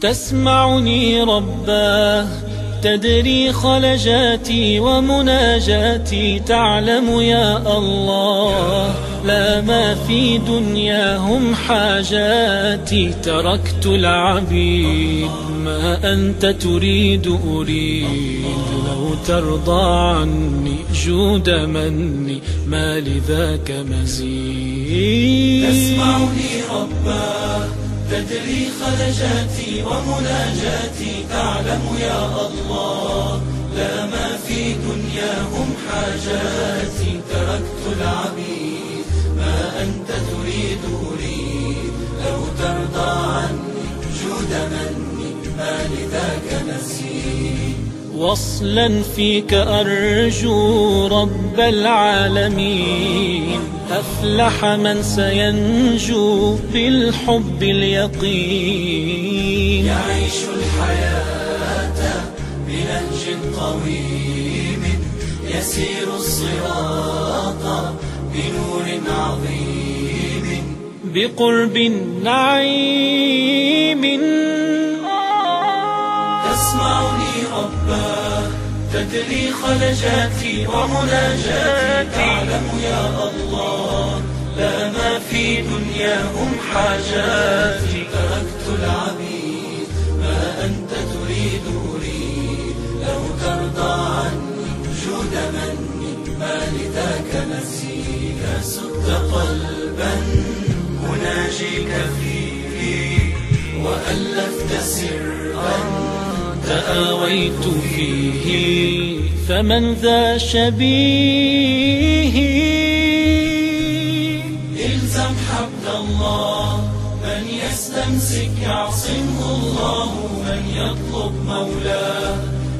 تسمعني رباه تدري خلجاتي ومناجاتي تعلم يا الله لا ما في دنياهم حاجاتي. تركت العبيد ما أنت تريد أريد لو ترضى عني جود مني ما لذاك مزيد. تسمعني رباه تدري خلجاتي ومناجاتي تعلم يا الله لا ما في دنياهم حاجاتي. تركت العبيد ما أنت تريد أريد لو ترضى عني جود مني ما لذاك نسيت. وصلا فيك أرجو رب العالمين. أفلح من سينجو بالحب اليقين. يعيش الحياة بنهج قويم. يسير الصراط بنور عظيم. بقرب نعيم. تدري خلجاتي ومناجاتي. تعلم يا الله لا ما في دنياهم حاجاتي. تركت العبيد ما أنت تريد أريد لو ترضى عني جود مني ما لذاك نسيك سد قلبا أناجيك فيه. وألفت سرا تآويت فيه فمن ذا شبيه. إلزم حبل الله من يستمسك يعصمه الله من يطلب مولاه.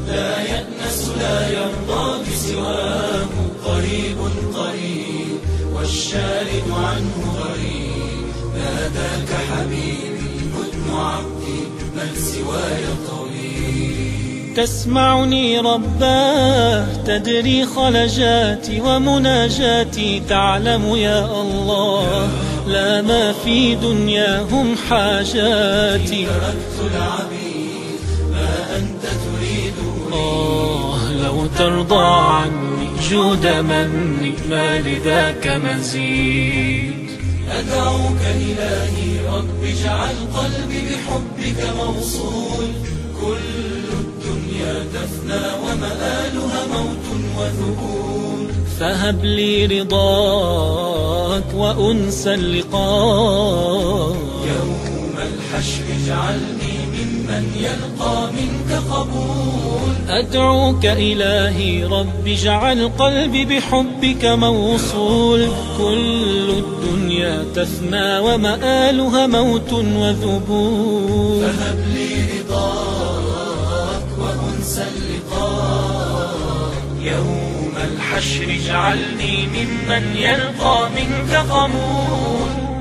لا يأنس لا يرضى بسواه. قريب قريب والشارد عنه غريب. ناداك حبيبي هدن عبدي من سواي طويل تسمعني رباه تدري خلجاتي ومناجاتي تعلم يا الله لا ما في دنياهم حاجاتي. تركت العبيد ما أنت تريد آه لو ترضى عني جود مني ما لذاك مزيد. أدعوك إلهي رب اجعل قلبي بحبك موصول فهب لي رضاك وأنس اللقاء. يوم الحشر اجعلني ممن يلقى منك قبول. أدعوك إلهي رب اجعل قلبي بحبك موصول. كل الدنيا تفنى ومآلها موت وذبول. فهب لي رضاك وأنس اللقاء. يوم الحشر اجعلني ممن يلقى منك قبول